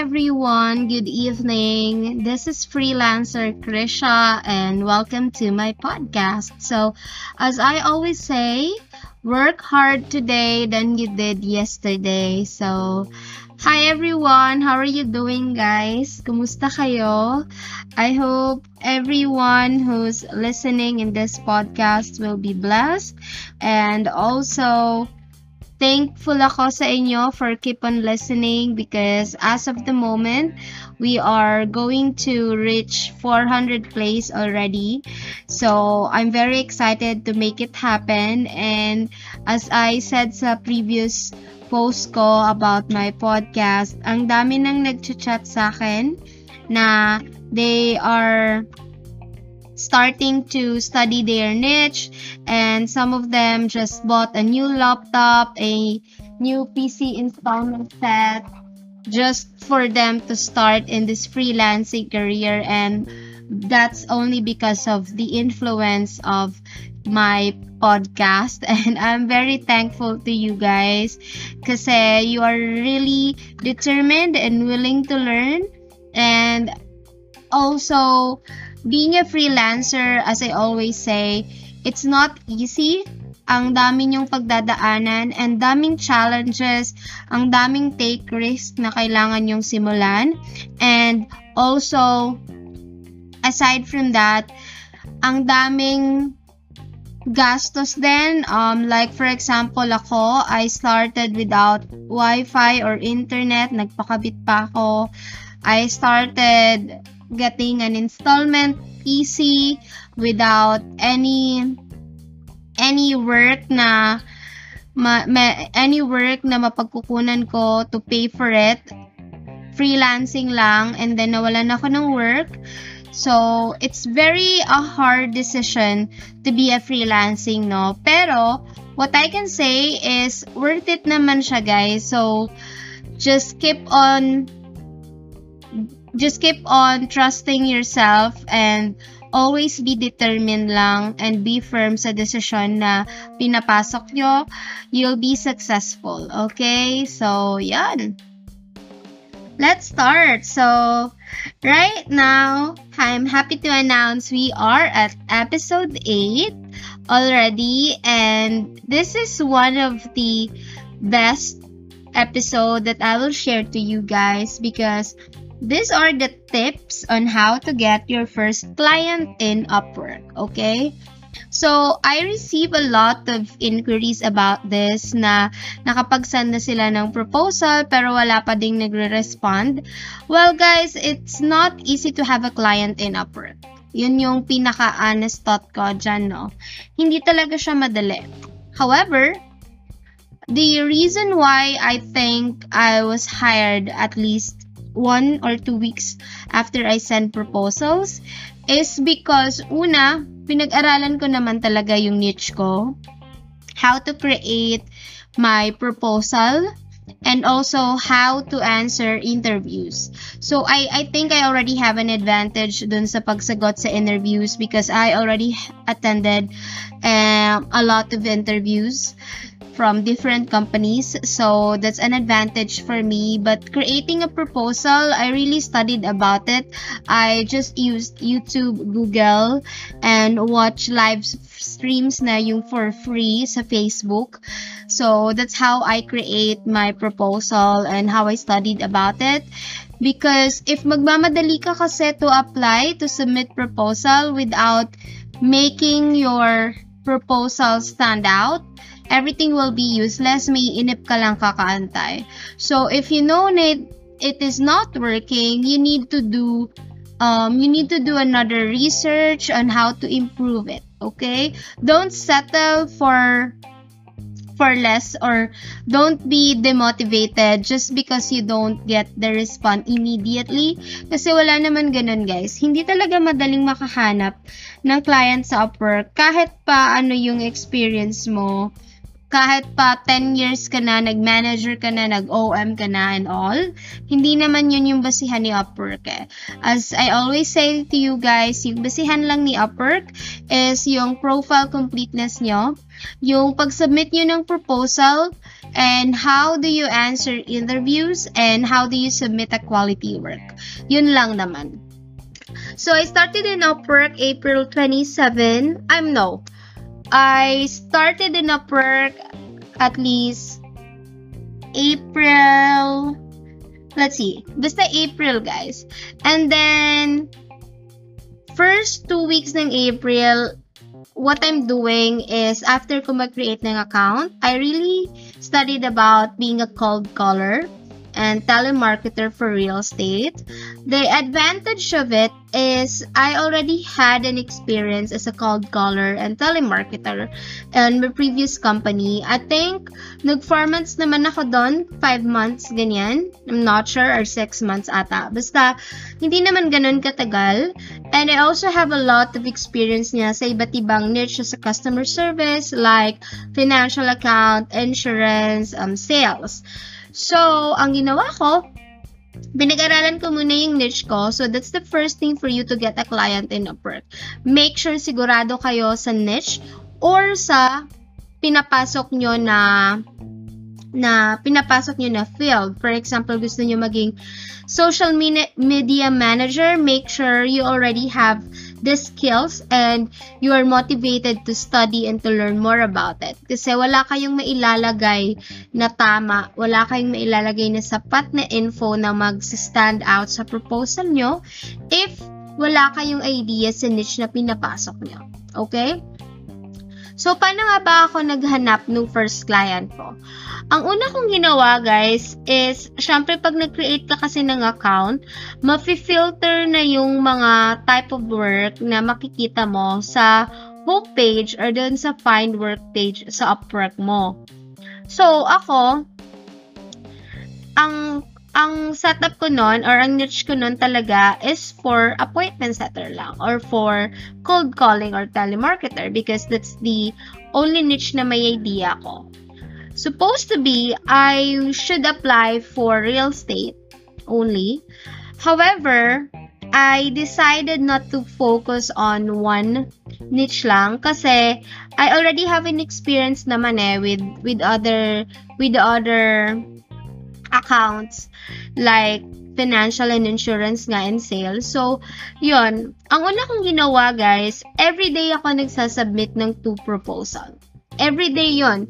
everyone. Good evening. This is freelancer Krisha and welcome to my podcast. So, as I always say, work hard today than you did yesterday. So, hi everyone. How are you doing, guys? Kumusta kayo? I hope everyone who's listening in this podcast will be blessed and also thankful ako sa inyo for keep on listening because as of the moment, we are going to reach 400 plays already. So, I'm very excited to make it happen. And as I said sa previous post ko about my podcast, ang dami nang nag-chat sa akin na they are starting to study their niche and some of them just bought a new laptop, a new PC installment set just for them to start in this freelancing career. And that's only because of the influence of my podcast. And I'm very thankful to you guys because eh, you are really determined and willing to learn. And also being a freelancer, as I always say, it's not easy. Ang dami niyong pagdadaanan and daming challenges, ang daming take risk na kailangan niyong simulan. And also, aside from that, ang daming gastos din. Um, like for example, ako, I started without Wi-Fi or internet. Nagpakabit pa ako. I started getting an installment PC without any any work na ma, ma, any work na mapagkukunan ko to pay for it. Freelancing lang and then nawalan ako ng work. So it's very a hard decision to be a freelancing no? Pero what I can say is worth it naman siya guys. So just keep on just keep on trusting yourself and always be determined lang and be firm sa decision na pinapasok nyo, you'll be successful. Okay? So, yan. Let's start. So, right now, I'm happy to announce we are at episode 8 already and this is one of the best episode that I will share to you guys because These are the tips on how to get your first client in Upwork, okay? So, I receive a lot of inquiries about this na nakapagsend na sila ng proposal pero wala pa ding nagre-respond. Well, guys, it's not easy to have a client in Upwork. Yun yung pinaka-honest thought ko dyan, no? Hindi talaga siya madali. However, the reason why I think I was hired at least one or two weeks after I send proposals is because una, pinag-aralan ko naman talaga yung niche ko, how to create my proposal, and also how to answer interviews. So I I think I already have an advantage dun sa pagsagot sa interviews because I already attended um, a lot of interviews from different companies. So that's an advantage for me. But creating a proposal, I really studied about it. I just used YouTube, Google, and watch live streams na yung for free sa Facebook. So that's how I create my proposal and how I studied about it. Because if magmamadali ka kasi to apply, to submit proposal without making your proposal stand out, everything will be useless, may inip ka lang kakaantay. So, if you know that it is not working, you need to do um, you need to do another research on how to improve it. Okay? Don't settle for for less or don't be demotivated just because you don't get the response immediately. Kasi wala naman ganun guys. Hindi talaga madaling makahanap ng client sa Upwork kahit pa ano yung experience mo kahit pa 10 years ka na, nag-manager ka na, nag-OM ka na and all, hindi naman yun yung basihan ni Upwork eh. As I always say to you guys, yung basihan lang ni Upwork is yung profile completeness nyo, yung pag-submit nyo ng proposal, and how do you answer interviews and how do you submit a quality work. Yun lang naman. So I started in Upwork April 27. I'm no. I started in Upwork at least April let's see. Basta April, guys. And then first two weeks ng April, what I'm doing is after ko mag-create ng account, I really studied about being a cold caller and telemarketer for real estate. The advantage of it is I already had an experience as a cold caller and telemarketer in my previous company. I think nag-4 months naman ako doon, 5 months, ganyan. I'm not sure, or 6 months ata. Basta, hindi naman ganun katagal. And I also have a lot of experience niya sa iba't ibang niche sa customer service like financial account, insurance, um, sales. So, ang ginawa ko, pinag-aralan ko muna yung niche ko. So, that's the first thing for you to get a client in Upwork. Make sure sigurado kayo sa niche or sa pinapasok nyo na na pinapasok nyo na field. For example, gusto nyo maging social media manager, make sure you already have the skills and you are motivated to study and to learn more about it. Kasi wala kayong mailalagay na tama, wala kayong mailalagay na sapat na info na mag-stand out sa proposal nyo if wala kayong idea sa niche na pinapasok nyo. Okay? So, paano nga ba ako naghanap ng first client ko? Ang una kong ginawa, guys, is, syempre, pag nag-create ka kasi ng account, mafi-filter na yung mga type of work na makikita mo sa hope page or dun sa find work page sa Upwork mo. So, ako, ang ang setup ko nun or ang niche ko nun talaga is for appointment setter lang or for cold calling or telemarketer because that's the only niche na may idea ko supposed to be I should apply for real estate only. However, I decided not to focus on one niche lang kasi I already have an experience naman eh with with other with other accounts like financial and insurance nga and sales. So, yun. Ang una kong ginawa, guys, everyday ako nagsasubmit ng two proposal. Everyday yon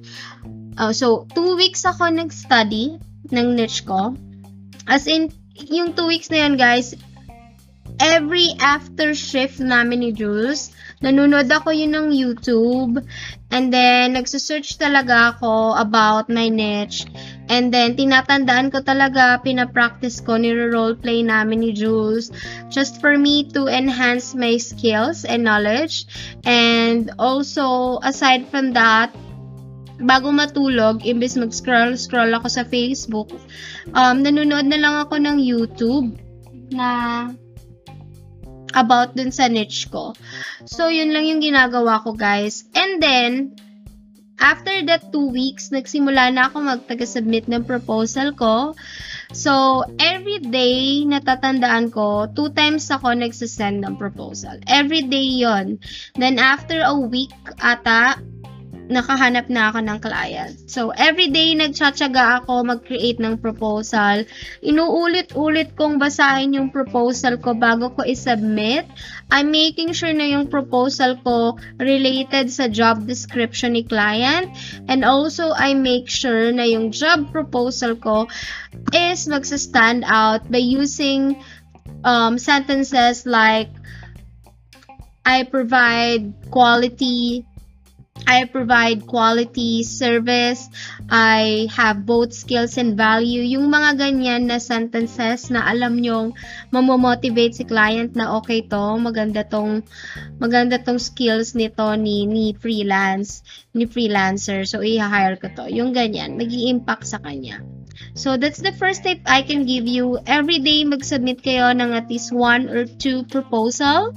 Uh, so, two weeks ako nag-study ng niche ko. As in, yung two weeks na yun, guys, every after shift namin ni Jules, nanonood ako yun ng YouTube. And then, nagsusearch talaga ako about my niche. And then, tinatandaan ko talaga, pinapractice ko, nire-roleplay namin ni Jules. Just for me to enhance my skills and knowledge. And also, aside from that, bago matulog, imbes mag-scroll-scroll ako sa Facebook, um, nanonood na lang ako ng YouTube na about dun sa niche ko. So, yun lang yung ginagawa ko, guys. And then, after that two weeks, nagsimula na ako magtaga-submit ng proposal ko. So, every day, natatandaan ko, two times ako nagsasend ng proposal. Every day yon Then, after a week ata, nakahanap na ako ng client. So, everyday nagtsatsaga ako mag-create ng proposal. Inuulit-ulit kong basahin yung proposal ko bago ko i-submit. I'm making sure na yung proposal ko related sa job description ni client. And also, I make sure na yung job proposal ko is magsa-stand out by using um, sentences like I provide quality I provide quality service. I have both skills and value. Yung mga ganyan na sentences na alam nyong mamomotivate si client na okay to, maganda tong maganda tong skills nito ni ni freelance, ni freelancer. So i-hire ko to. Yung ganyan, nag-i-impact sa kanya. So that's the first tip I can give you. Every day mag-submit kayo ng at least one or two proposal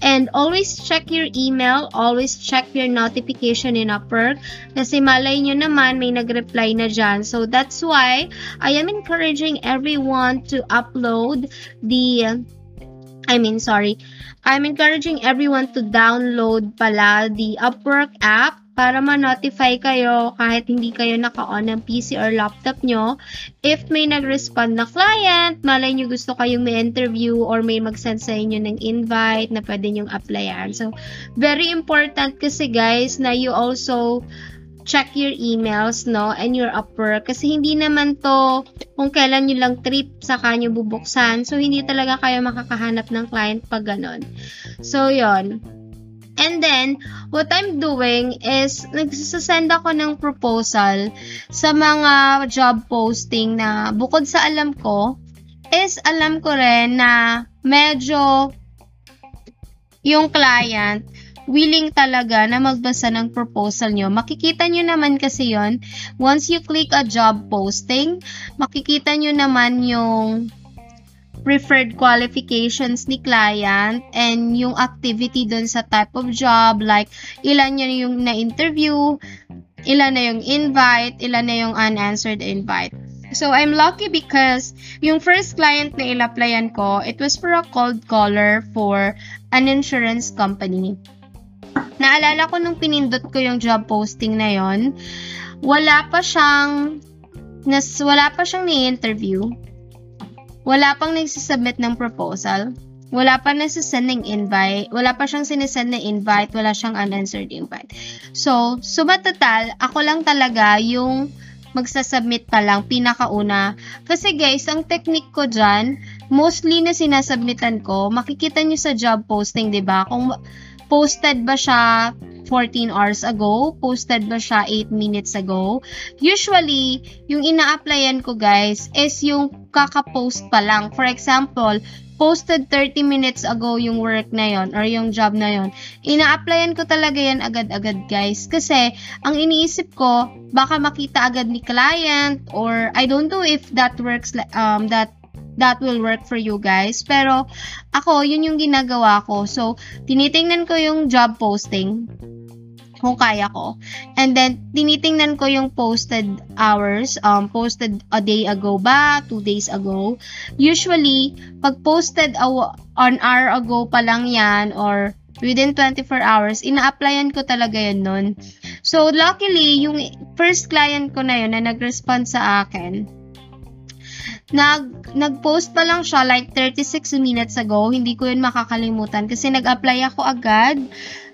And always check your email, always check your notification in Upwork kasi malay nyo naman may nag-reply na dyan. So that's why I am encouraging everyone to upload the I mean, sorry. I'm encouraging everyone to download pala the Upwork app para ma-notify kayo kahit hindi kayo naka-on ng PC or laptop nyo. If may nag-respond na client, malay nyo gusto kayong may interview or may mag-send sa inyo ng invite na pwede nyong applyan. So, very important kasi guys na you also check your emails, no, and your Upwork. Kasi hindi naman to kung kailan nyo lang trip sa nyo bubuksan. So, hindi talaga kayo makakahanap ng client pag ganon. So, yon And then, what I'm doing is, nagsasend ako ng proposal sa mga job posting na bukod sa alam ko, is alam ko rin na medyo yung client willing talaga na magbasa ng proposal nyo. Makikita nyo naman kasi yon Once you click a job posting, makikita nyo naman yung preferred qualifications ni client and yung activity dun sa type of job like ilan yan yung na-interview, ilan na yung invite, ilan na yung unanswered invite. So, I'm lucky because yung first client na ilaplayan ko, it was for a cold caller for an insurance company. Naalala ko nung pinindot ko yung job posting na yon, wala pa siyang nas, wala pa siyang ni-interview wala pang nagsisubmit ng proposal. Wala pa nagsisend ng invite. Wala pa siyang sinesend na invite. Wala siyang unanswered invite. So, sumatotal, ako lang talaga yung magsasubmit pa lang, pinakauna. Kasi guys, ang technique ko dyan, mostly na sinasubmitan ko, makikita nyo sa job posting, ba diba? Kung posted ba siya 14 hours ago, posted ba siya 8 minutes ago. Usually, yung ina-applyan ko guys is yung kaka-post pa lang. For example, posted 30 minutes ago yung work na yon or yung job na yon. Ina-applyan ko talaga yan agad-agad guys. Kasi, ang iniisip ko, baka makita agad ni client or I don't know if that works, um, that that will work for you guys. Pero, ako, yun yung ginagawa ko. So, tinitingnan ko yung job posting kung kaya ko. And then, tinitingnan ko yung posted hours, um, posted a day ago ba, two days ago. Usually, pag posted a, an hour ago pa lang yan, or within 24 hours, ina-applyan ko talaga yun nun. So, luckily, yung first client ko na yun na nag-respond sa akin, nag, nag-post pa lang siya like 36 minutes ago. Hindi ko yun makakalimutan kasi nag-apply ako agad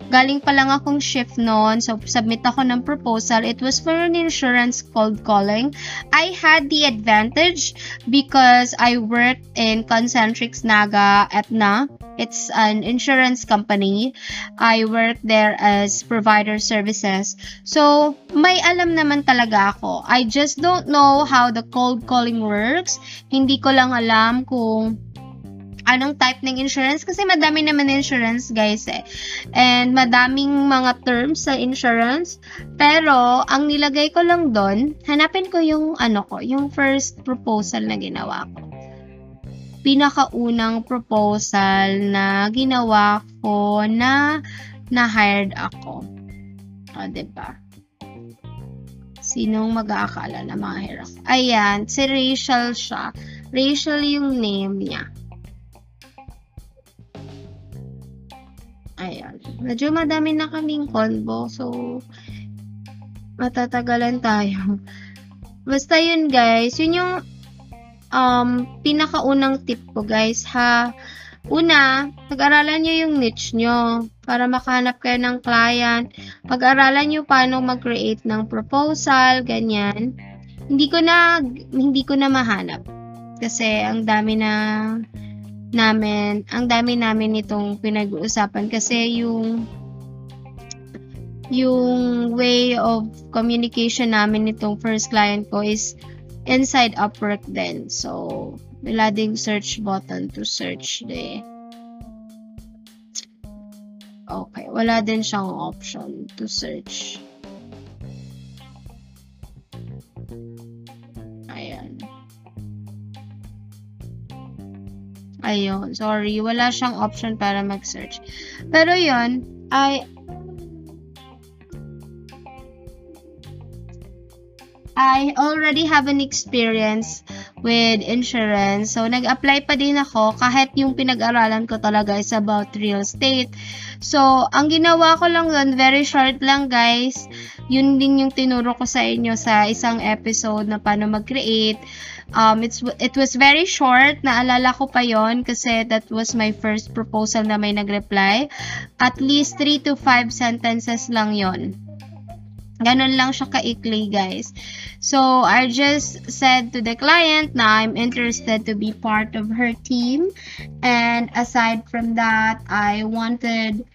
Galing pa lang akong shift noon. So, submit ako ng proposal. It was for an insurance cold calling. I had the advantage because I worked in Concentrix Naga Etna. It's an insurance company. I worked there as provider services. So, may alam naman talaga ako. I just don't know how the cold calling works. Hindi ko lang alam kung anong type ng insurance kasi madami naman insurance guys eh. And madaming mga terms sa insurance. Pero ang nilagay ko lang doon, hanapin ko yung ano ko, yung first proposal na ginawa ko. Pinakaunang proposal na ginawa ko na na-hired ako. O, ba? Diba? Sinong mag-aakala na mahirap? Ayan, si Rachel siya. Rachel yung name niya. Ayan. Medyo madami na kaming convo. So, matatagalan tayo. Basta yun guys. Yun yung um, pinakaunang tip ko guys ha. Una, pag-aralan nyo yung niche nyo para makahanap kayo ng client. Pag-aralan nyo paano mag-create ng proposal, ganyan. Hindi ko na, hindi ko na mahanap. Kasi ang dami na namin, ang dami namin itong pinag-uusapan kasi yung yung way of communication namin nitong first client ko is inside Upwork din. So, wala ding search button to search de. Okay, wala din siyang option to search. Ayun, sorry, wala siyang option para mag-search. Pero yon I I already have an experience with insurance. So, nag-apply pa din ako kahit yung pinag-aralan ko talaga is about real estate. So, ang ginawa ko lang doon, very short lang guys, yun din yung tinuro ko sa inyo sa isang episode na paano mag-create. Um, it's, it was very short, naalala ko pa yon kasi that was my first proposal na may nag-reply. At least 3 to 5 sentences lang yon Ganon lang siya kaikli, guys. So, I just said to the client na I'm interested to be part of her team. And aside from that, I wanted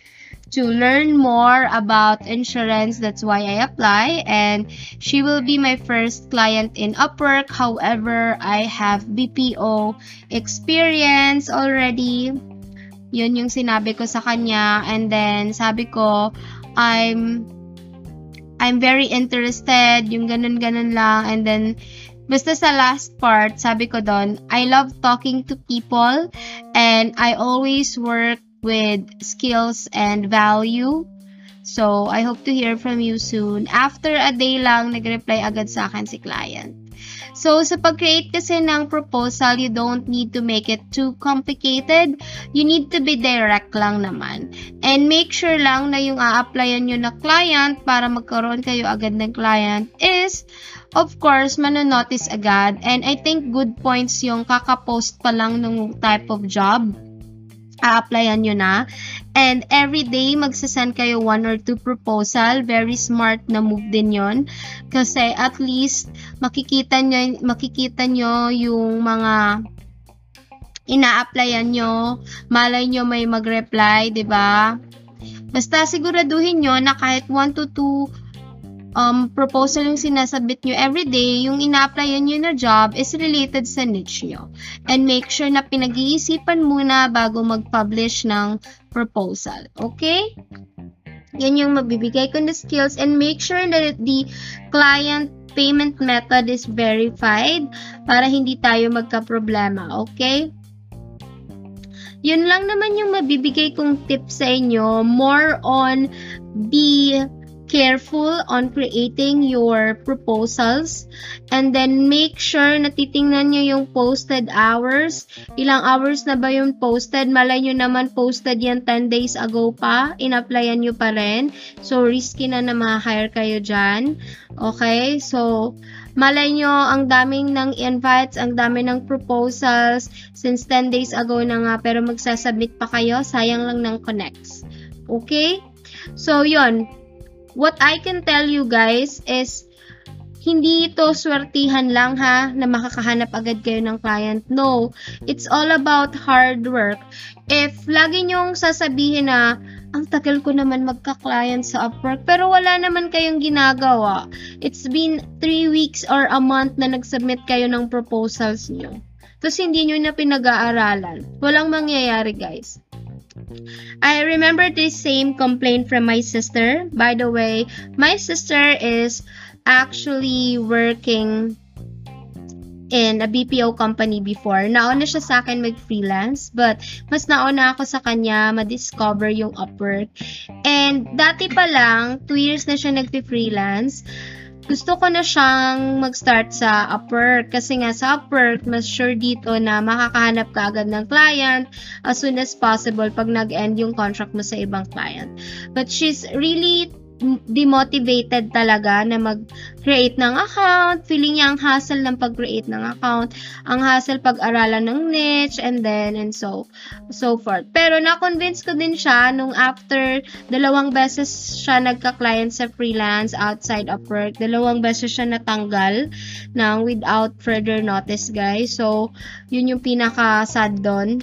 to learn more about insurance. That's why I apply. And she will be my first client in Upwork. However, I have BPO experience already. Yun yung sinabi ko sa kanya. And then, sabi ko, I'm I'm very interested, yung ganun-ganun lang. And then, basta sa last part, sabi ko doon, I love talking to people and I always work with skills and value. So, I hope to hear from you soon. After a day lang, nag-reply agad sa akin si client. So, sa pag-create kasi ng proposal, you don't need to make it too complicated. You need to be direct lang naman. And make sure lang na yung a-applyan nyo na client para magkaroon kayo agad ng client is, of course, manonotice agad. And I think good points yung kakapost pa lang ng type of job a-applyan nyo na. And every day, magsasend kayo one or two proposal. Very smart na move din yon Kasi at least, makikita nyo, makikita nyo yung mga ina-applyan nyo. Malay nyo may mag-reply, ba diba? Basta siguraduhin nyo na kahit 1 to 2 um, proposal yung sinasabit nyo everyday, yung ina-applyan nyo na job is related sa niche nyo. And make sure na pinag-iisipan muna bago mag-publish ng proposal. Okay? Yan yung mabibigay ko na skills and make sure that the client payment method is verified para hindi tayo magka-problema. Okay? Yun lang naman yung mabibigay kong tips sa inyo. More on be careful on creating your proposals and then make sure na titingnan nyo yung posted hours. Ilang hours na ba yung posted? Malay nyo naman posted yan 10 days ago pa. In-applyan nyo pa rin. So, risky na na ma-hire kayo dyan. Okay? So, malay nyo, ang daming ng invites, ang dami ng proposals since 10 days ago na nga pero magsasubmit pa kayo, sayang lang ng connects. Okay? So, yon what I can tell you guys is hindi ito swertihan lang ha na makakahanap agad kayo ng client. No, it's all about hard work. If lagi nyong sasabihin na ang tagal ko naman magka-client sa Upwork pero wala naman kayong ginagawa. It's been 3 weeks or a month na nag-submit kayo ng proposals nyo. Tapos hindi nyo na pinag-aaralan. Walang mangyayari guys. I remember this same complaint from my sister. By the way, my sister is actually working in a BPO company before. Nauna siya sa akin mag-freelance, but mas nauna ako sa kanya ma-discover yung Upwork. And dati pa lang, 2 years na siya nag-freelance gusto ko na siyang mag-start sa Upwork kasi nga sa Upwork, mas sure dito na makakahanap ka agad ng client as soon as possible pag nag-end yung contract mo sa ibang client. But she's really demotivated talaga na mag-create ng account. Feeling niya ang hassle ng pag-create ng account, ang hassle pag-aralan ng niche, and then, and so, so forth. Pero na-convince ko din siya nung after dalawang beses siya nagka-client sa freelance outside of work. Dalawang beses siya natanggal ng without further notice, guys. So, yun yung pinaka-sad doon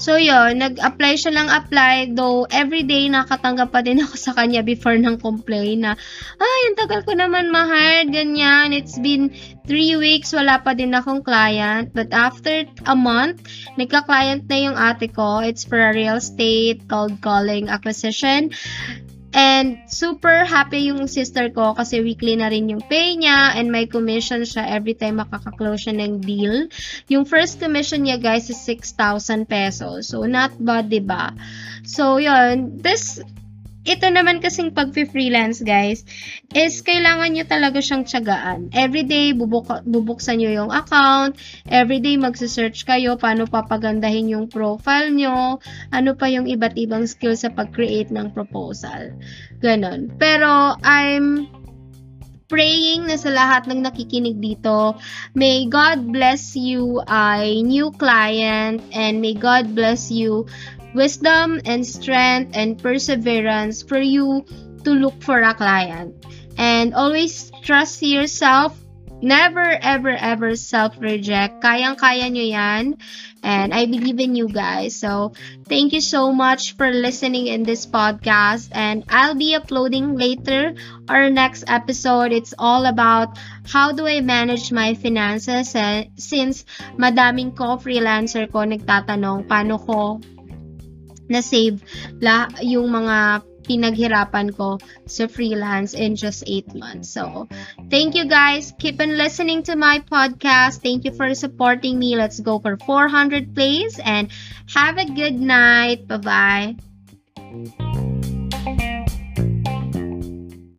So, yun, nag-apply siya lang apply, though everyday nakatanggap pa din ako sa kanya before ng complain na, ay, ang tagal ko naman ma-hire, ganyan. It's been 3 weeks, wala pa din akong client. But after a month, nagka-client na yung ate ko. It's for a real estate, cold calling acquisition. And super happy yung sister ko kasi weekly na rin yung pay niya and may commission siya every time makaka-close siya ng deal. Yung first commission niya guys is 6,000 pesos. So not bad, 'di ba? So yun, this ito naman kasing pag-freelance guys, is kailangan nyo talaga siyang tiyagaan. Everyday, bubuk bubuksan nyo yung account. Everyday, magsisearch kayo paano papagandahin yung profile nyo. Ano pa yung iba't ibang skills sa pag-create ng proposal. Ganon. Pero, I'm praying na sa lahat ng nakikinig dito, may God bless you a new client and may God bless you wisdom and strength and perseverance for you to look for a client. And always trust yourself. Never, ever, ever self-reject. Kayang-kaya nyo yan. And I believe in you guys. So, thank you so much for listening in this podcast. And I'll be uploading later our next episode. It's all about how do I manage my finances. And since madaming ko freelancer ko nagtatanong paano ko na-save la yung mga pinaghirapan ko sa freelance in just 8 months. So, thank you guys. Keep on listening to my podcast. Thank you for supporting me. Let's go for 400 plays and have a good night. Bye-bye.